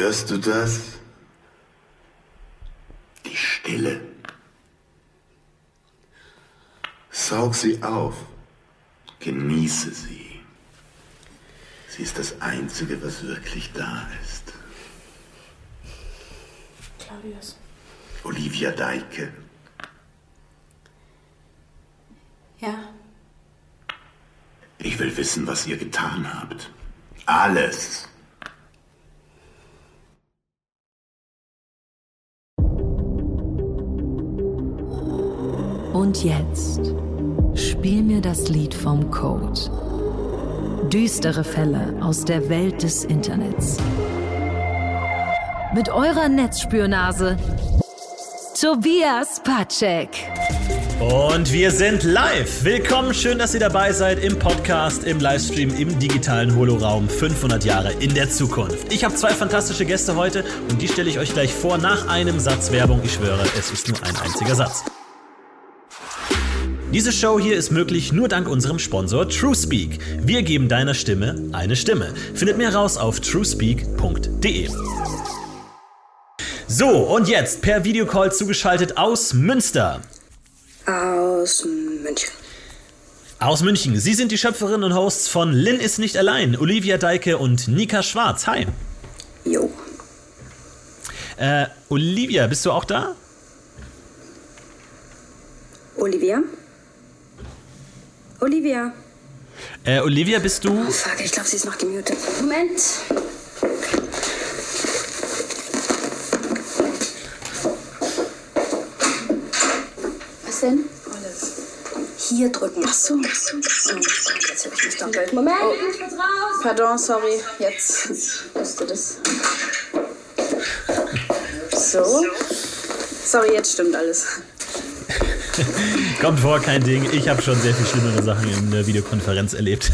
Hörst du das? Die Stille. Saug sie auf. Genieße sie. Sie ist das Einzige, was wirklich da ist. Claudius. Olivia Deike. Ja. Ich will wissen, was ihr getan habt. Alles. Und jetzt spiel mir das Lied vom Code. Düstere Fälle aus der Welt des Internets. Mit eurer Netzspürnase Tobias Patschek. Und wir sind live. Willkommen, schön, dass ihr dabei seid im Podcast, im Livestream, im digitalen Holoraum 500 Jahre in der Zukunft. Ich habe zwei fantastische Gäste heute und die stelle ich euch gleich vor nach einem Satz Werbung. Ich schwöre, es ist nur ein einziger Satz. Diese Show hier ist möglich nur dank unserem Sponsor TrueSpeak. Wir geben deiner Stimme eine Stimme. Findet mehr raus auf truespeak.de. So, und jetzt per Videocall zugeschaltet aus Münster. Aus München. Aus München. Sie sind die Schöpferin und Hosts von Lynn ist nicht allein, Olivia Deike und Nika Schwarz. Hi. Jo. Äh, Olivia, bist du auch da? Olivia? Olivia? Äh, Olivia, bist du. Oh fuck, ich glaube, sie ist noch gemutet. Moment. Was denn? Alles. Hier drücken. Ach so. Ach so. Oh, jetzt hab ich mich doppelt. Moment, raus. Pardon, sorry. Jetzt musst du das. So. Sorry, jetzt stimmt alles. Kommt vor, kein Ding. Ich habe schon sehr viel schlimmere Sachen in der Videokonferenz erlebt.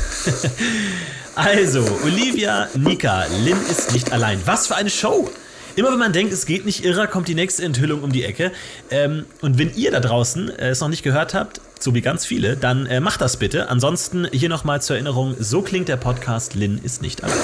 also, Olivia, Nika, Lynn ist nicht allein. Was für eine Show! Immer wenn man denkt, es geht nicht irrer, kommt die nächste Enthüllung um die Ecke. Ähm, und wenn ihr da draußen äh, es noch nicht gehört habt, so wie ganz viele, dann äh, macht das bitte. Ansonsten hier nochmal zur Erinnerung, so klingt der Podcast Lynn ist nicht allein.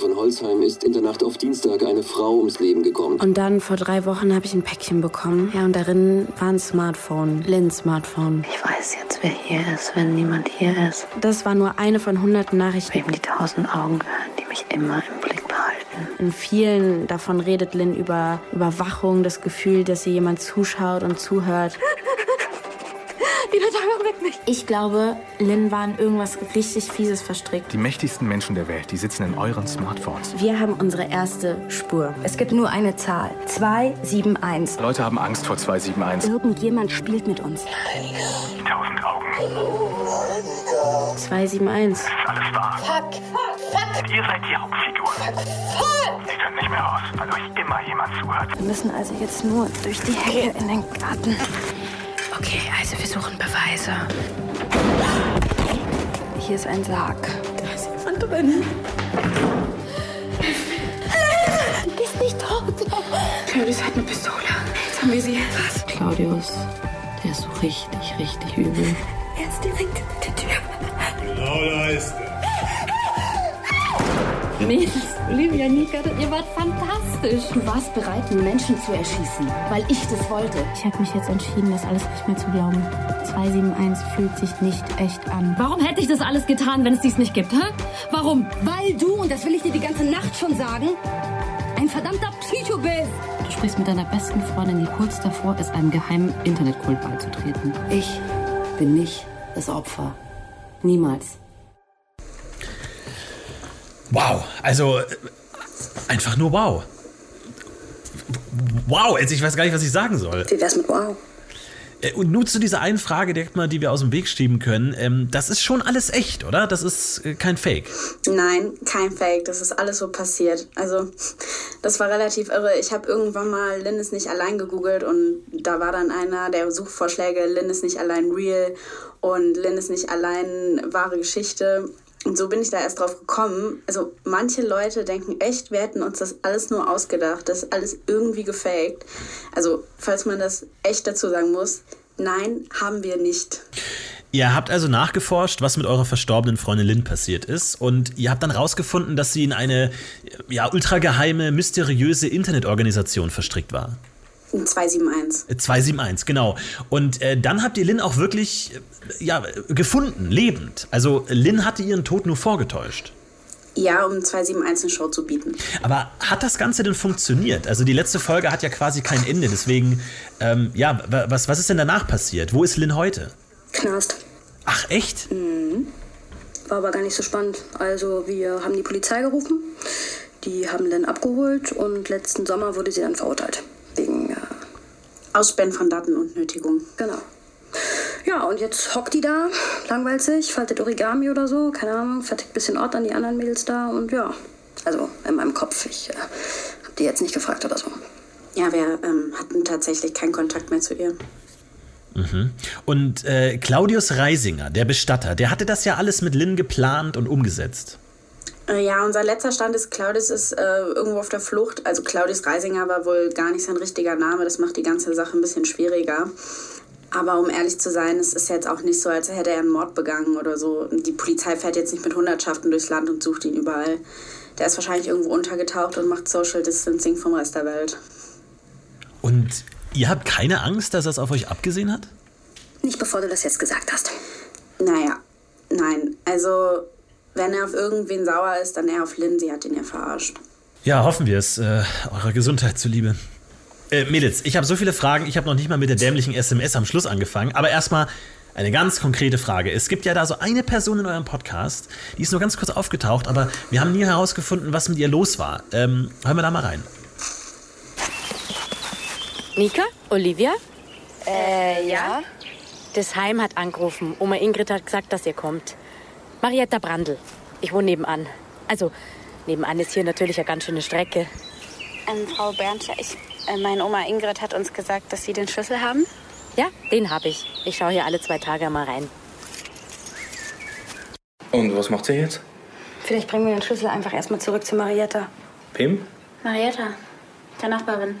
Von Holzheim ist in der Nacht auf Dienstag eine Frau ums Leben gekommen. Und dann vor drei Wochen habe ich ein Päckchen bekommen. Ja, und darin war ein Smartphone, Lynns Smartphone. Ich weiß jetzt, wer hier ist, wenn niemand hier ist. Das war nur eine von hunderten Nachrichten. Wem die tausend Augen gehören, die mich immer im Blick behalten. In vielen davon redet Lynn über Überwachung, das Gefühl, dass ihr jemand zuschaut und zuhört. Die Betäubung weckt mich. Ich glaube, Lynn war in irgendwas richtig Fieses verstrickt. Die mächtigsten Menschen der Welt, die sitzen in euren Smartphones. Wir haben unsere erste Spur. Es gibt nur eine Zahl. 271. Leute haben Angst vor 271. Irgendjemand spielt mit uns. Tausend Augen. 271. Das ist alles wahr. Fuck, fuck, fuck. Und ihr seid die Hauptfigur. Fuck. Ihr könnt nicht mehr raus, weil euch immer jemand zuhört. Wir müssen also jetzt nur durch die Hecke in den Garten. Okay, also wir suchen Beweise. Hier ist ein Sarg. Da ist jemand drin. Du bist nicht tot. Claudius hat eine Pistole. Jetzt haben wir sie. Was? Claudius, der ist so richtig, richtig übel. Er ist direkt hinter der Tür. Genau da ist er. Nils, Olivia, Nika, ihr wart fantastisch. Du warst bereit, einen Menschen zu erschießen, weil ich das wollte. Ich habe mich jetzt entschieden, das alles nicht mehr zu glauben. 271 fühlt sich nicht echt an. Warum hätte ich das alles getan, wenn es dies nicht gibt, hä? Warum? Weil du, und das will ich dir die ganze Nacht schon sagen, ein verdammter Psycho bist. Du sprichst mit deiner besten Freundin, die kurz davor ist, einem geheimen Internetkult beizutreten. Ich bin nicht das Opfer. Niemals. Wow, also äh, einfach nur wow. Wow, jetzt ich weiß gar nicht, was ich sagen soll. Wie wär's mit Wow? Äh, Und nur zu dieser einen Frage direkt mal, die wir aus dem Weg schieben können. Ähm, das ist schon alles echt, oder? Das ist äh, kein Fake. Nein, kein Fake. Das ist alles so passiert. Also, das war relativ irre. Ich habe irgendwann mal ist nicht allein gegoogelt und da war dann einer der Suchvorschläge ist nicht allein real und ist nicht allein wahre Geschichte. Und so bin ich da erst drauf gekommen. Also manche Leute denken echt, wir hätten uns das alles nur ausgedacht, das ist alles irgendwie gefaked. Also falls man das echt dazu sagen muss, nein, haben wir nicht. Ihr habt also nachgeforscht, was mit eurer verstorbenen Freundin Lynn passiert ist und ihr habt dann rausgefunden, dass sie in eine ja, ultrageheime, mysteriöse Internetorganisation verstrickt war. 271. 271, genau. Und äh, dann habt ihr Lynn auch wirklich äh, ja, gefunden, lebend. Also Lynn hatte ihren Tod nur vorgetäuscht. Ja, um 271 eine Show zu bieten. Aber hat das Ganze denn funktioniert? Also die letzte Folge hat ja quasi kein Ende. Deswegen, ähm, ja, was, was ist denn danach passiert? Wo ist Lynn heute? Knast. Ach, echt? Mhm. War aber gar nicht so spannend. Also wir haben die Polizei gerufen, die haben Lynn abgeholt und letzten Sommer wurde sie dann verurteilt. Wegen... Äh Ausspähen von Daten und Nötigung. Genau. Ja, und jetzt hockt die da, langweilt sich, faltet Origami oder so, keine Ahnung, fertigt ein bisschen Ort an die anderen Mädels da und ja. Also in meinem Kopf, ich äh, hab die jetzt nicht gefragt oder so. Ja, wir ähm, hatten tatsächlich keinen Kontakt mehr zu ihr. Mhm. Und äh, Claudius Reisinger, der Bestatter, der hatte das ja alles mit Lynn geplant und umgesetzt. Äh, ja, unser letzter Stand ist, Claudius ist äh, irgendwo auf der Flucht. Also Claudius Reisinger war wohl gar nicht sein richtiger Name. Das macht die ganze Sache ein bisschen schwieriger. Aber um ehrlich zu sein, es ist jetzt auch nicht so, als hätte er einen Mord begangen oder so. Die Polizei fährt jetzt nicht mit Hundertschaften durchs Land und sucht ihn überall. Der ist wahrscheinlich irgendwo untergetaucht und macht Social Distancing vom Rest der Welt. Und ihr habt keine Angst, dass er es auf euch abgesehen hat? Nicht bevor du das jetzt gesagt hast. Naja, nein. Also, wenn er auf irgendwen sauer ist, dann eher auf Lynn. Sie hat ihn ja verarscht. Ja, hoffen wir es. Äh, eurer Gesundheit zuliebe. Äh, Mädels, ich habe so viele Fragen. Ich habe noch nicht mal mit der dämlichen SMS am Schluss angefangen. Aber erstmal eine ganz konkrete Frage. Es gibt ja da so eine Person in eurem Podcast, die ist nur ganz kurz aufgetaucht, aber wir haben nie herausgefunden, was mit ihr los war. Ähm, hören wir da mal rein. Nika? Olivia? Äh, ja? Das Heim hat angerufen. Oma Ingrid hat gesagt, dass ihr kommt. Marietta Brandl. Ich wohne nebenan. Also, nebenan ist hier natürlich eine ganz schöne Strecke. Ähm, Frau Bernscher, ich, äh, meine Oma Ingrid hat uns gesagt, dass Sie den Schlüssel haben. Ja, den habe ich. Ich schaue hier alle zwei Tage mal rein. Und was macht sie jetzt? Vielleicht bringen wir den Schlüssel einfach erstmal zurück zu Marietta. Pim? Marietta, der Nachbarin.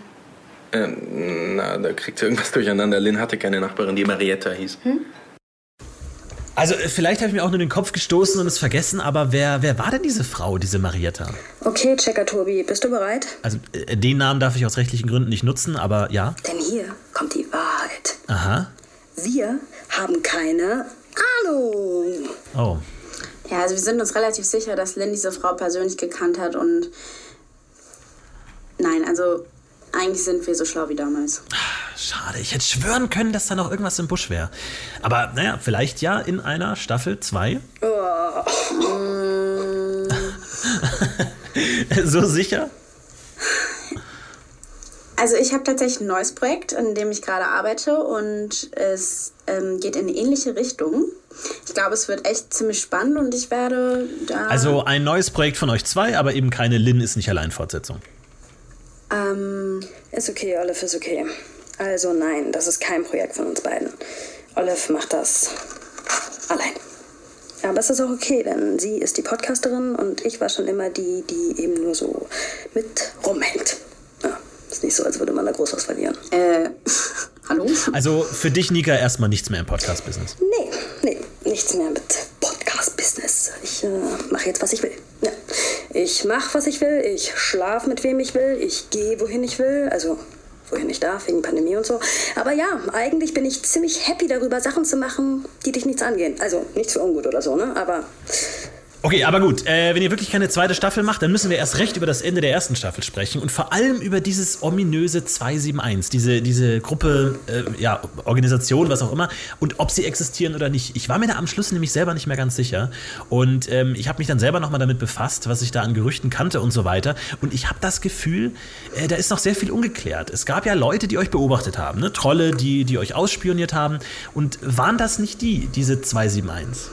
Ähm, na, da kriegt sie irgendwas durcheinander. Lynn hatte keine Nachbarin, die Marietta hieß. Hm? Also, äh, vielleicht habe ich mir auch nur den Kopf gestoßen und es vergessen, aber wer, wer war denn diese Frau, diese Marietta? Okay, Checker Tobi, bist du bereit? Also, äh, den Namen darf ich aus rechtlichen Gründen nicht nutzen, aber ja. Denn hier kommt die Wahrheit. Aha. Wir haben keine Ahnung. Oh. Ja, also wir sind uns relativ sicher, dass Lynn diese Frau persönlich gekannt hat und. Nein, also eigentlich sind wir so schlau wie damals. Schade, ich hätte schwören können, dass da noch irgendwas im Busch wäre. Aber naja, vielleicht ja in einer Staffel 2. Oh. so sicher? Also ich habe tatsächlich ein neues Projekt, an dem ich gerade arbeite und es ähm, geht in eine ähnliche Richtung. Ich glaube, es wird echt ziemlich spannend und ich werde da... Also ein neues Projekt von euch zwei, aber eben keine Lynn ist nicht allein Fortsetzung. Ähm, ist okay, Olive ist okay. Also nein, das ist kein Projekt von uns beiden. Olive macht das allein. Aber es ist auch okay, denn sie ist die Podcasterin und ich war schon immer die, die eben nur so mit rumhängt. Ja, ist nicht so, als würde man da groß was verlieren. Äh, hallo? Also für dich, Nika, erstmal nichts mehr im Podcast-Business. Nee, nee, nichts mehr mit Podcast-Business. Ich äh, mache jetzt, was ich will. Ja. Ich mache, was ich will. Ich schlafe mit wem ich will. Ich gehe, wohin ich will. Also, wohin ich darf, wegen Pandemie und so. Aber ja, eigentlich bin ich ziemlich happy darüber, Sachen zu machen, die dich nichts angehen. Also, nichts für ungut oder so, ne? Aber Okay, aber gut, äh, wenn ihr wirklich keine zweite Staffel macht, dann müssen wir erst recht über das Ende der ersten Staffel sprechen und vor allem über dieses ominöse 271, diese, diese Gruppe, äh, ja, Organisation, was auch immer, und ob sie existieren oder nicht. Ich war mir da am Schluss nämlich selber nicht mehr ganz sicher und ähm, ich habe mich dann selber nochmal damit befasst, was ich da an Gerüchten kannte und so weiter und ich habe das Gefühl, äh, da ist noch sehr viel ungeklärt. Es gab ja Leute, die euch beobachtet haben, ne? Trolle, die, die euch ausspioniert haben und waren das nicht die, diese 271?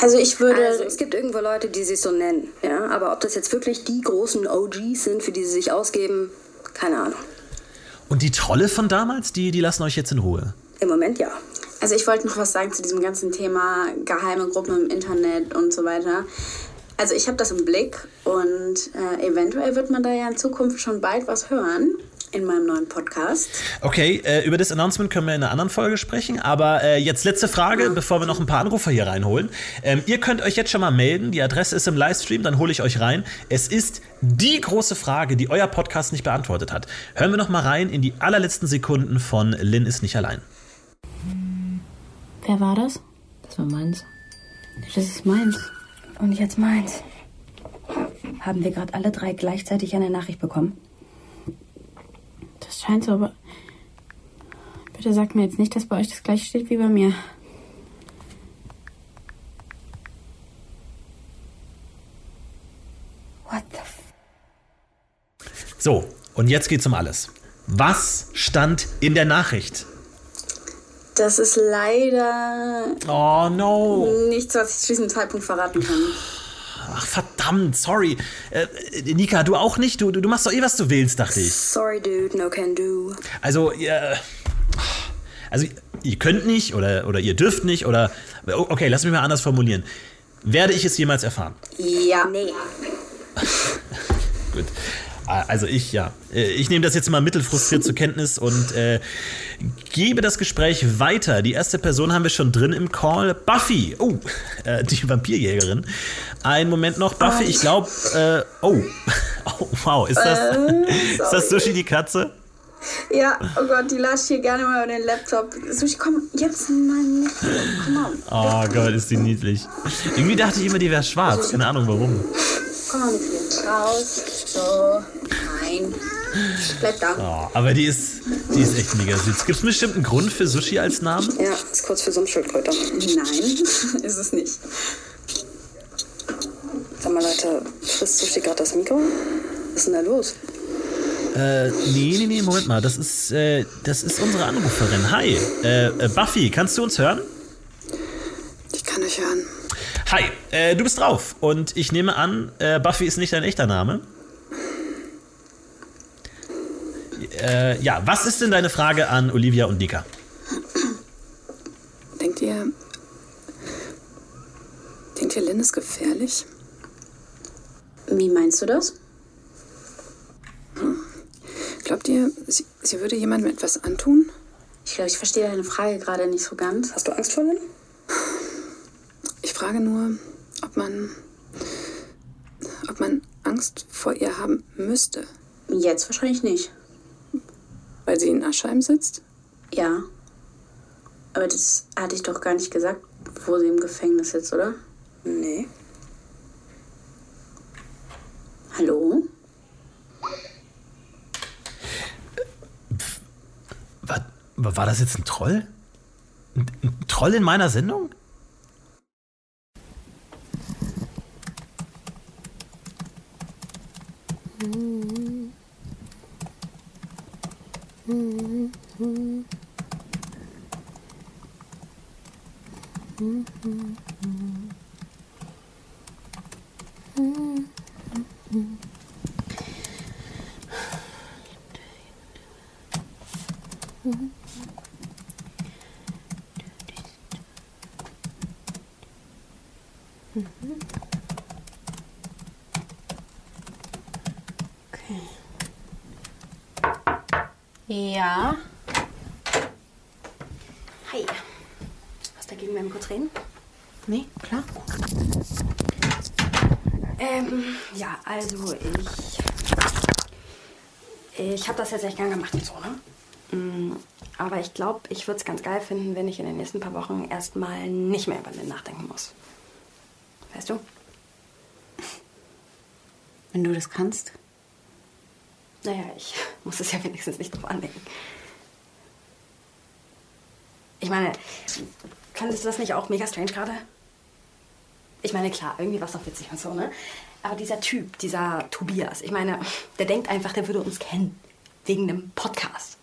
Also ich würde. Also es gibt irgendwo Leute, die sich so nennen, ja. Aber ob das jetzt wirklich die großen OGs sind, für die sie sich ausgeben, keine Ahnung. Und die Trolle von damals, die, die lassen euch jetzt in Ruhe? Im Moment ja. Also ich wollte noch was sagen zu diesem ganzen Thema geheime Gruppen im Internet und so weiter. Also ich habe das im Blick und äh, eventuell wird man da ja in Zukunft schon bald was hören. In meinem neuen Podcast. Okay, äh, über das Announcement können wir in einer anderen Folge sprechen. Aber äh, jetzt letzte Frage, bevor wir noch ein paar Anrufer hier reinholen. Ähm, ihr könnt euch jetzt schon mal melden. Die Adresse ist im Livestream, dann hole ich euch rein. Es ist die große Frage, die euer Podcast nicht beantwortet hat. Hören wir noch mal rein in die allerletzten Sekunden von Lynn ist nicht allein. Wer war das? Das war meins. Das ist meins. Und jetzt meins. Haben wir gerade alle drei gleichzeitig eine Nachricht bekommen? Das scheint so, aber. Bitte sagt mir jetzt nicht, dass bei euch das gleiche steht wie bei mir. What the f So, und jetzt geht's um alles. Was stand in der Nachricht? Das ist leider Oh no. nichts, was ich zu diesem Zeitpunkt verraten kann. Ach verdammt, sorry. Äh, Nika, du auch nicht? Du, du, machst doch eh, was du willst, dachte ich. Sorry, dude, no can do. Also, ihr, also, ihr könnt nicht oder, oder ihr dürft nicht oder. Okay, lass mich mal anders formulieren. Werde ich es jemals erfahren? Ja. Nee. Gut. Also ich, ja. Äh, Ich nehme das jetzt mal mittelfrustriert zur Kenntnis und äh, gebe das Gespräch weiter. Die erste Person haben wir schon drin im Call. Buffy. Oh, äh, die Vampirjägerin. Einen Moment noch. Buffy, ich glaube. Äh, oh. oh. Wow, ist das, Ähm, ist das. Sushi die Katze? Ja, oh Gott, die latscht hier gerne mal über den Laptop. Sushi, komm, jetzt mal nicht. Komm. Oh Gott, ist die niedlich. Irgendwie dachte ich immer, die wäre schwarz. Keine Ahnung warum. Komm mal mit hier raus. So. Nein. Bleib da. Oh, aber die ist, die ist echt mega süß. Gibt es bestimmt einen Grund für Sushi als Namen? Ja, ist kurz für Sumpfschildkröte. Nein, ist es nicht. Sag mal, Leute, frisst Sushi gerade das Mikro? Was ist denn da los? Äh, nee, nee, nee, Moment mal. Das ist, äh, das ist unsere Anruferin. Hi. Äh, äh, Buffy, kannst du uns hören? Ich kann euch hören. Hi, äh, du bist drauf. Und ich nehme an, äh, Buffy ist nicht dein echter Name. Äh, ja, was ist denn deine Frage an Olivia und Nika? Denkt ihr. Denkt ihr, Lynn ist gefährlich? Wie meinst du das? Glaubt ihr, sie, sie würde jemandem etwas antun? Ich glaube, ich verstehe deine Frage gerade nicht so ganz. Hast du Angst vor Lynn? Ich frage nur, ob man. ob man Angst vor ihr haben müsste. Jetzt wahrscheinlich nicht. Weil sie in Aschheim sitzt? Ja. Aber das hatte ich doch gar nicht gesagt, wo sie im Gefängnis sitzt, oder? Nee. Hallo? War, war das jetzt ein Troll? Ein, ein Troll in meiner Sendung? Ja. Hi. Wenn wir kurz reden? Nee, klar. Ähm, ja, also ich. Ich habe das jetzt echt gern gemacht und so, ne? Mm, Aber ich glaube, ich würde es ganz geil finden, wenn ich in den nächsten paar Wochen erstmal nicht mehr über den nachdenken muss. Weißt du? Wenn du das kannst. Naja, ich muss es ja wenigstens nicht drauf andenken. Ich meine, fandest du das nicht auch mega strange gerade? Ich meine, klar, irgendwie war es doch witzig und so, ne? Aber dieser Typ, dieser Tobias, ich meine, der denkt einfach, der würde uns kennen. Wegen einem Podcast.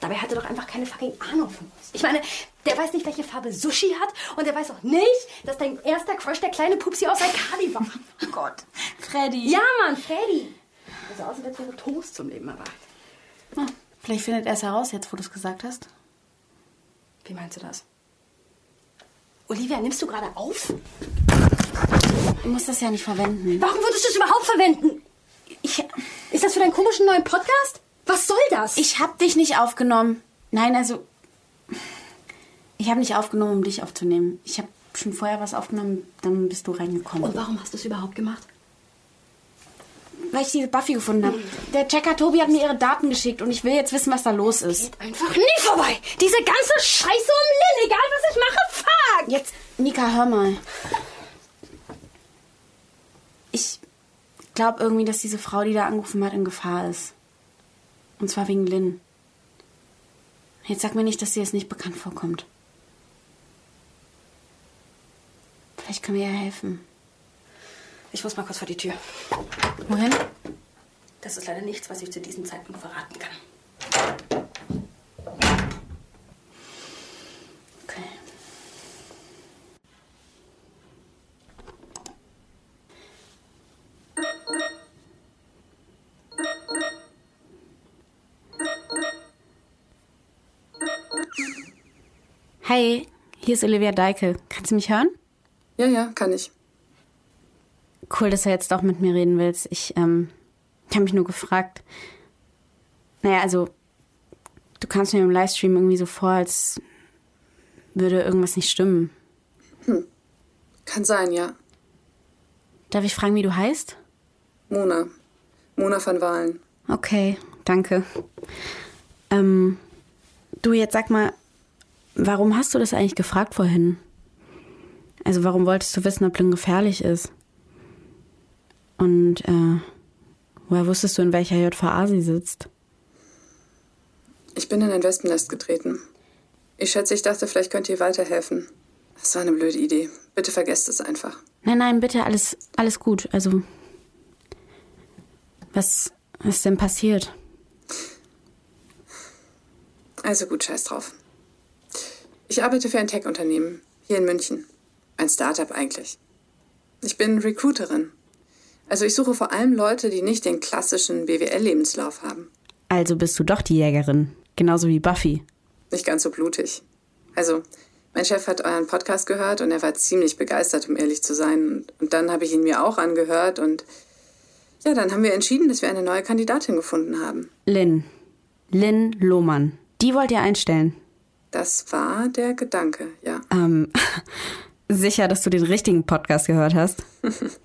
Dabei hat er doch einfach keine fucking Ahnung von uns. Ich meine, der weiß nicht, welche Farbe Sushi hat und der weiß auch nicht, dass dein erster Crush der kleine Pupsi aus Arcadi war. Oh Gott. Freddy. Ja, Mann, Freddy. Sah aus, als wäre Toast zum Leben erwacht. Ah, vielleicht findet er es heraus, jetzt wo du es gesagt hast. Wie meinst du das? Olivia, nimmst du gerade auf? Du musst das ja nicht verwenden. Warum würdest du es überhaupt verwenden? Ich, Ist das für deinen komischen neuen Podcast? Was soll das? Ich hab dich nicht aufgenommen. Nein, also. Ich habe nicht aufgenommen, um dich aufzunehmen. Ich habe schon vorher was aufgenommen, dann bist du reingekommen. Und warum hast du es überhaupt gemacht? Weil ich diese Buffy gefunden habe. Der Checker Tobi hat mir ihre Daten geschickt und ich will jetzt wissen, was da los ist. Einfach nie vorbei. Diese ganze Scheiße um Lynn, egal was ich mache, fuck! Jetzt, Nika, hör mal. Ich glaube irgendwie, dass diese Frau, die da angerufen hat, in Gefahr ist. Und zwar wegen Lynn. Jetzt sag mir nicht, dass dir es nicht bekannt vorkommt. Vielleicht können wir ihr helfen. Ich muss mal kurz vor die Tür. Wohin? Das ist leider nichts, was ich zu diesem Zeitpunkt verraten kann. Okay. Hi, hier ist Olivia Deike. Kannst du mich hören? Ja, ja, kann ich. Cool, dass du jetzt doch mit mir reden willst. Ich, ähm, ich habe mich nur gefragt. Naja, also, du kamst mir im Livestream irgendwie so vor, als würde irgendwas nicht stimmen. Hm. Kann sein, ja. Darf ich fragen, wie du heißt? Mona. Mona van Walen. Okay, danke. Ähm, du, jetzt sag mal, warum hast du das eigentlich gefragt vorhin? Also, warum wolltest du wissen, ob Lynn gefährlich ist? Und, äh, woher wusstest du, in welcher JVA sie sitzt? Ich bin in ein Wespennest getreten. Ich schätze, ich dachte, vielleicht könnt ihr weiterhelfen. Das war eine blöde Idee. Bitte vergesst es einfach. Nein, nein, bitte, alles, alles gut. Also, was ist denn passiert? Also gut, scheiß drauf. Ich arbeite für ein Tech-Unternehmen hier in München. Ein Startup eigentlich. Ich bin Recruiterin. Also ich suche vor allem Leute, die nicht den klassischen BWL-Lebenslauf haben. Also bist du doch die Jägerin. Genauso wie Buffy. Nicht ganz so blutig. Also, mein Chef hat euren Podcast gehört und er war ziemlich begeistert, um ehrlich zu sein. Und dann habe ich ihn mir auch angehört und ja, dann haben wir entschieden, dass wir eine neue Kandidatin gefunden haben. Lynn. Lynn Lohmann. Die wollt ihr einstellen. Das war der Gedanke, ja. Ähm, sicher, dass du den richtigen Podcast gehört hast?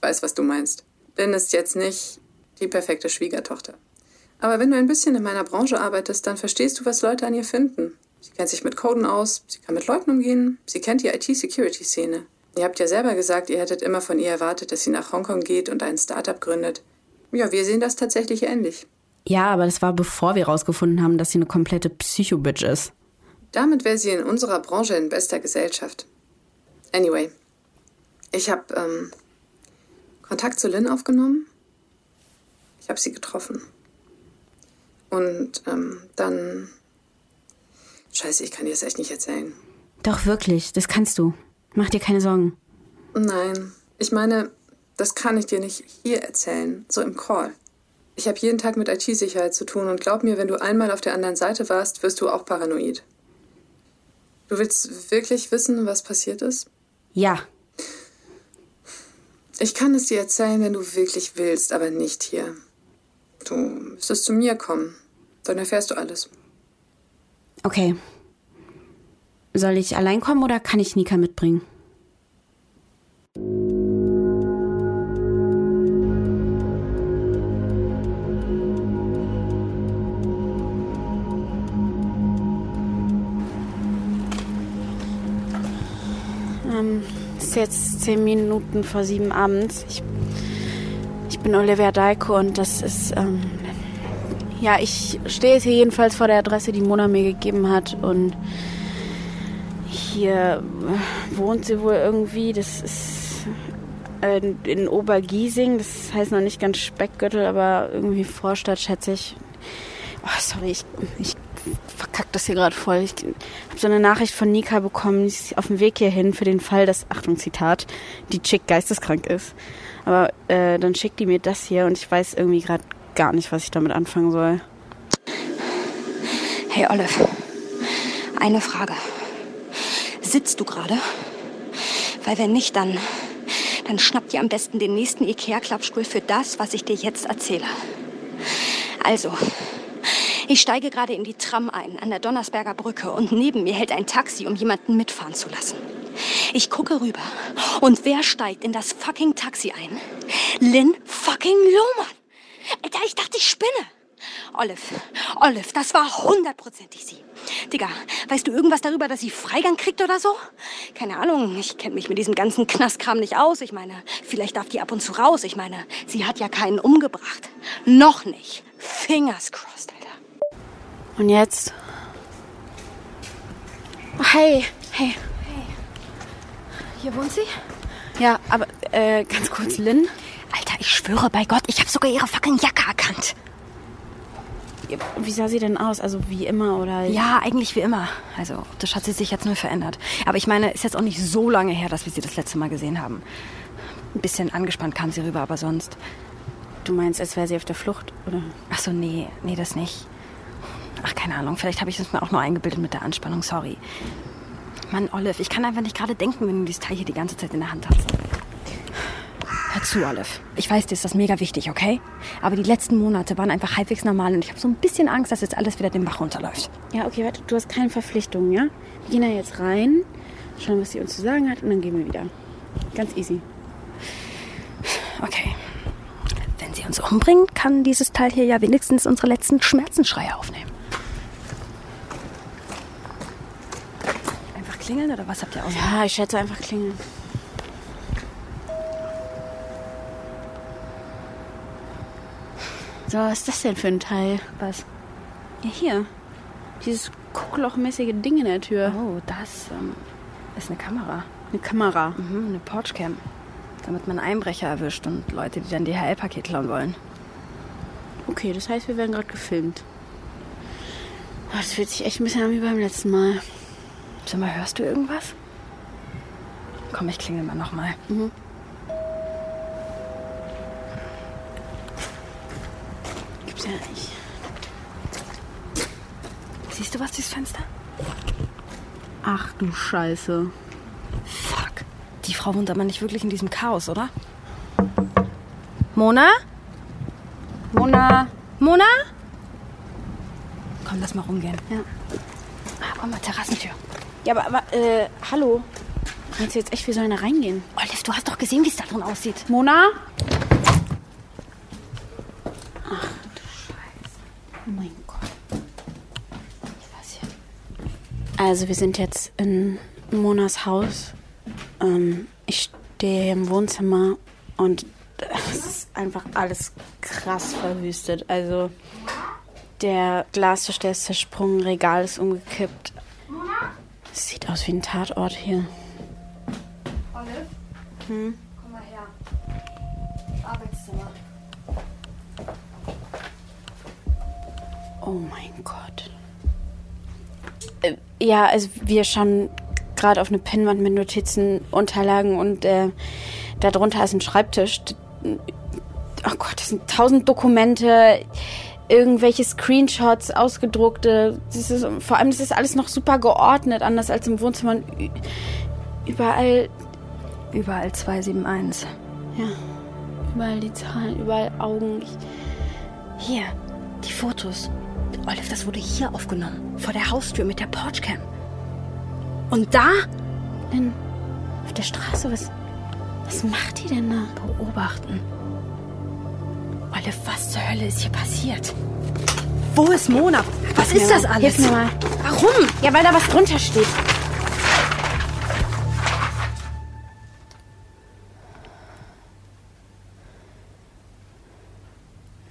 ich weiß, was du meinst. Lynn ist jetzt nicht die perfekte Schwiegertochter. Aber wenn du ein bisschen in meiner Branche arbeitest, dann verstehst du, was Leute an ihr finden. Sie kennt sich mit Coden aus, sie kann mit Leuten umgehen, sie kennt die IT-Security-Szene. Ihr habt ja selber gesagt, ihr hättet immer von ihr erwartet, dass sie nach Hongkong geht und ein Startup gründet. Ja, wir sehen das tatsächlich ähnlich. Ja, aber das war bevor wir rausgefunden haben, dass sie eine komplette Psycho-Bitch ist. Damit wäre sie in unserer Branche in bester Gesellschaft. Anyway, ich habe ähm, Kontakt zu Lynn aufgenommen. Ich habe sie getroffen. Und ähm, dann. Scheiße, ich kann dir das echt nicht erzählen. Doch, wirklich, das kannst du. Mach dir keine Sorgen. Nein, ich meine, das kann ich dir nicht hier erzählen, so im Call. Ich habe jeden Tag mit IT-Sicherheit zu tun und glaub mir, wenn du einmal auf der anderen Seite warst, wirst du auch paranoid. Du willst wirklich wissen, was passiert ist? Ja. Ich kann es dir erzählen, wenn du wirklich willst, aber nicht hier. Du müsstest zu mir kommen. Dann erfährst du alles. Okay. Soll ich allein kommen oder kann ich Nika mitbringen? Ähm, es ist jetzt zehn Minuten vor sieben abends. Ich, ich bin Olivia Deiko und das ist. Ähm, ja, ich stehe jetzt hier jedenfalls vor der Adresse, die Mona mir gegeben hat und hier wohnt sie wohl irgendwie. Das ist in, in Obergiesing. Das heißt noch nicht ganz Speckgürtel, aber irgendwie Vorstadt, schätze ich. Oh, sorry, ich, ich verkack das hier gerade voll. Ich habe so eine Nachricht von Nika bekommen, auf dem Weg hierhin für den Fall, dass, Achtung, Zitat, die Chick geisteskrank ist. Aber äh, dann schickt die mir das hier und ich weiß irgendwie gerade gar nicht, was ich damit anfangen soll. Hey Olive, eine Frage. Sitzt du gerade? Weil wenn nicht, dann, dann schnapp dir am besten den nächsten Ikea-Klappstuhl für das, was ich dir jetzt erzähle. Also, ich steige gerade in die Tram ein an der Donnersberger Brücke und neben mir hält ein Taxi, um jemanden mitfahren zu lassen. Ich gucke rüber und wer steigt in das fucking Taxi ein? Lynn fucking Lohmann. Alter, ich dachte, ich spinne. Olive, Olive, das war hundertprozentig sie. Digga, weißt du irgendwas darüber, dass sie Freigang kriegt oder so? Keine Ahnung, ich kenne mich mit diesem ganzen Knastkram nicht aus. Ich meine, vielleicht darf die ab und zu raus. Ich meine, sie hat ja keinen umgebracht. Noch nicht. Fingers crossed. Und jetzt? Oh, hey, hey. Hier wohnt sie? Ja, aber äh, ganz kurz, Lynn. Alter, ich schwöre bei Gott, ich habe sogar ihre fucking Jacke erkannt. Wie sah sie denn aus? Also wie immer oder? Ja, eigentlich wie immer. Also optisch hat sie sich jetzt nur verändert. Aber ich meine, ist jetzt auch nicht so lange her, dass wir sie das letzte Mal gesehen haben. Ein bisschen angespannt kam sie rüber, aber sonst. Du meinst, als wäre sie auf der Flucht, oder? Ach so, nee, nee, das nicht. Ach, keine Ahnung, vielleicht habe ich es mir auch nur eingebildet mit der Anspannung, sorry. Mann, Olive, ich kann einfach nicht gerade denken, wenn du dieses Teil hier die ganze Zeit in der Hand hast. Hör zu, Olive. Ich weiß, dir ist das mega wichtig, okay? Aber die letzten Monate waren einfach halbwegs normal und ich habe so ein bisschen Angst, dass jetzt alles wieder den Bach runterläuft. Ja, okay, warte, du hast keine Verpflichtungen, ja? Wir gehen da jetzt rein, schauen, was sie uns zu sagen hat und dann gehen wir wieder. Ganz easy. Okay. Wenn sie uns umbringt, kann dieses Teil hier ja wenigstens unsere letzten Schmerzensschreie aufnehmen. Einfach klingeln oder was habt ihr aus? Ja, ich schätze einfach klingeln. So, was ist das denn für ein Teil? Was? Ja, hier. Dieses kucklochmäßige Ding in der Tür. Oh, das ähm, ist eine Kamera. Eine Kamera? Mhm, eine Porchcam. Damit man Einbrecher erwischt und Leute, die dann DHL-Paket klauen wollen. Okay, das heißt, wir werden gerade gefilmt. Oh, das fühlt sich echt ein bisschen an wie beim letzten Mal. Sag mal, hörst du irgendwas? Komm, ich klingel mal nochmal. Mhm. Gibt's ja nicht. Siehst du was, dieses Fenster? Ach du Scheiße. Fuck. Die Frau wohnt aber nicht wirklich in diesem Chaos, oder? Mona? Mona? Mona? Komm, lass mal rumgehen. Ja. Ah, komm mal, Terrassentür. Ja, aber, aber äh, hallo. Meinst du jetzt echt, wir sollen da reingehen? Olive, du hast doch gesehen, wie es da drin aussieht. Mona? Ach du Scheiße. Oh mein Gott. Was hier? Also, wir sind jetzt in Monas Haus. Ähm, ich stehe hier im Wohnzimmer und es ist einfach alles krass verwüstet. Also, der Glastisch, der ist zersprungen, Regal ist umgekippt. Es sieht aus wie ein Tatort hier. Olive? Hm? Komm mal her. Arbeitszimmer. Oh mein Gott. Äh, ja, also wir schauen gerade auf eine Pinnwand mit Notizen, Unterlagen und äh, darunter ist ein Schreibtisch. Oh Gott, das sind tausend Dokumente, irgendwelche Screenshots, ausgedruckte. Das ist, vor allem, das ist alles noch super geordnet, anders als im Wohnzimmer. Überall, Überall 271. ja, überall die Zahlen, überall Augen. Ich, Hier, die Fotos. Olive, das wurde hier aufgenommen. Vor der Haustür mit der Porchcam. Und da? Lynn, auf der Straße, was, was macht die denn da? Beobachten. Olive, was zur Hölle ist hier passiert? Wo ist Mona? Was Hilf ist das mal, alles? Hilf mir mal. Warum? Ja, weil da was drunter steht.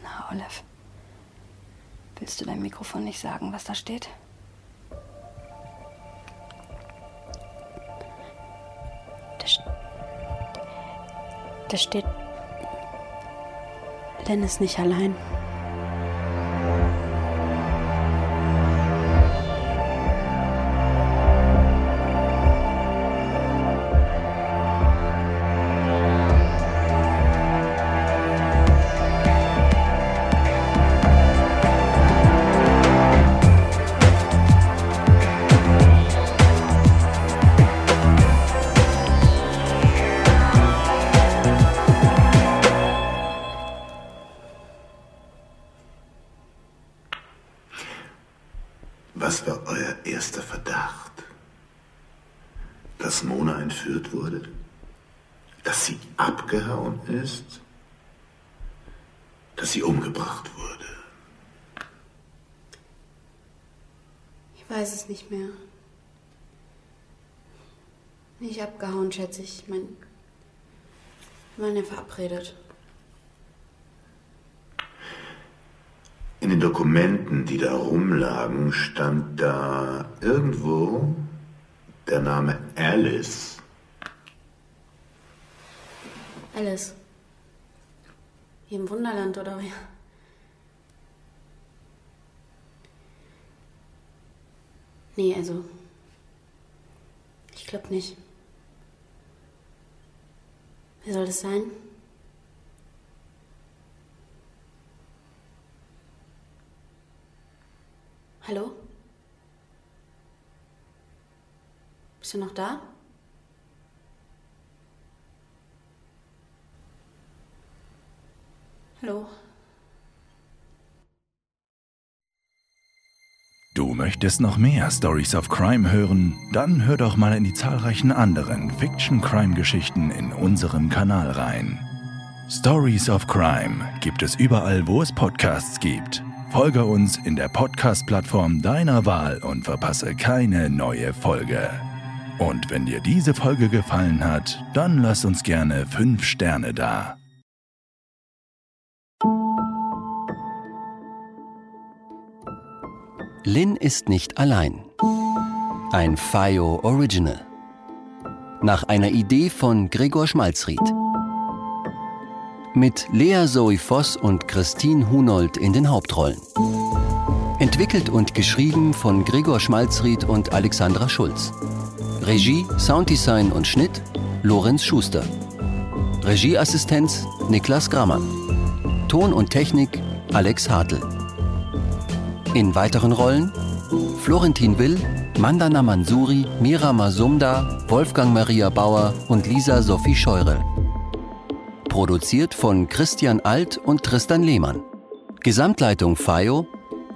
Na, Olive. Willst du dein Mikrofon nicht sagen, was da steht? Da, st- da steht. Lynn ist nicht allein. Dass sie abgehauen ist? Dass sie umgebracht wurde? Ich weiß es nicht mehr. Nicht abgehauen, schätze ich. Ich meine, wir waren ja verabredet. In den Dokumenten, die da rumlagen, stand da irgendwo der Name Alice. Alice. Wie im Wunderland, oder wie? Nee, also. Ich glaube nicht. Wer soll das sein? Hallo? Bist du noch da? Hallo? Du möchtest noch mehr Stories of Crime hören? Dann hör doch mal in die zahlreichen anderen Fiction-Crime-Geschichten in unserem Kanal rein. Stories of Crime gibt es überall, wo es Podcasts gibt. Folge uns in der Podcast-Plattform deiner Wahl und verpasse keine neue Folge. Und wenn dir diese Folge gefallen hat, dann lass uns gerne 5 Sterne da. Lynn ist nicht allein. Ein FIO Original. Nach einer Idee von Gregor Schmalzried. Mit Lea Zoe Voss und Christine Hunold in den Hauptrollen. Entwickelt und geschrieben von Gregor Schmalzried und Alexandra Schulz. Regie, Sounddesign und Schnitt Lorenz Schuster. Regieassistenz Niklas Grammann. Ton und Technik Alex Hartl. In weiteren Rollen Florentin Will, Mandana Mansuri, Mira Masumda, Wolfgang Maria Bauer und Lisa Sophie Scheurel. Produziert von Christian Alt und Tristan Lehmann. Gesamtleitung FAIO,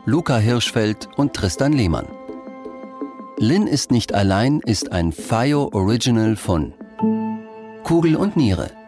Luca Hirschfeld und Tristan Lehmann. Lynn ist nicht allein ist ein FAIO Original von Kugel und Niere